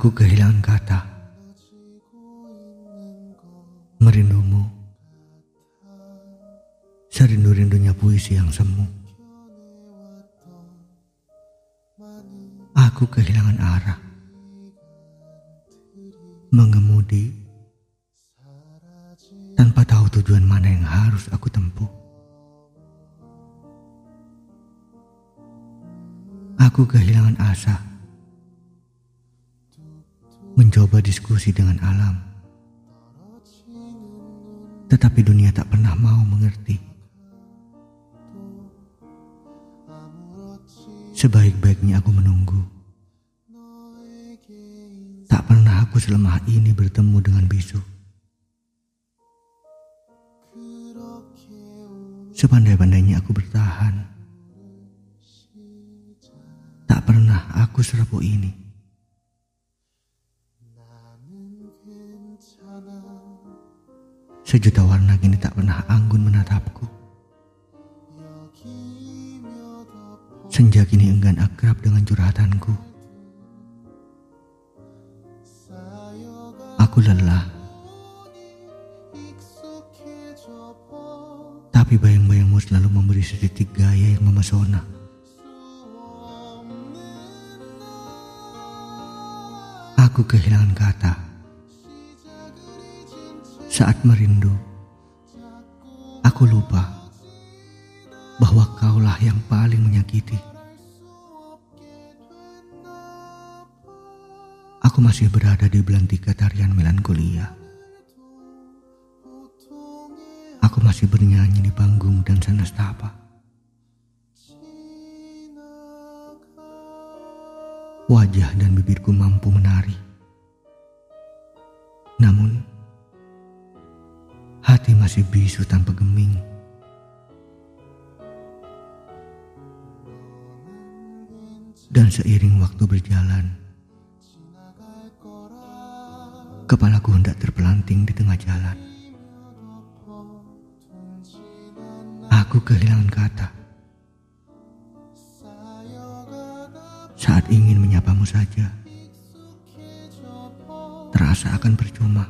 Aku kehilangan kata. Merindumu. Serindu-rindunya puisi yang semu. Aku kehilangan arah. Mengemudi tanpa tahu tujuan mana yang harus aku tempuh. Aku kehilangan asa mencoba diskusi dengan alam. Tetapi dunia tak pernah mau mengerti. Sebaik-baiknya aku menunggu. Tak pernah aku selemah ini bertemu dengan bisu. Sepandai-pandainya aku bertahan. Tak pernah aku serapu ini. Sejuta warna kini tak pernah anggun menatapku. Senja kini enggan akrab dengan curhatanku. Aku lelah. Tapi bayang-bayangmu selalu memberi setitik gaya yang memesona. Aku kehilangan kata saat merindu, aku lupa bahwa kaulah yang paling menyakiti. Aku masih berada di belantika tarian melankolia. Aku masih bernyanyi di panggung dan sanastapa. Wajah dan bibirku mampu menari. Namun, Hati masih bisu tanpa geming. Dan seiring waktu berjalan, kepalaku hendak terpelanting di tengah jalan. Aku kehilangan kata. Saat ingin menyapamu saja, terasa akan percuma.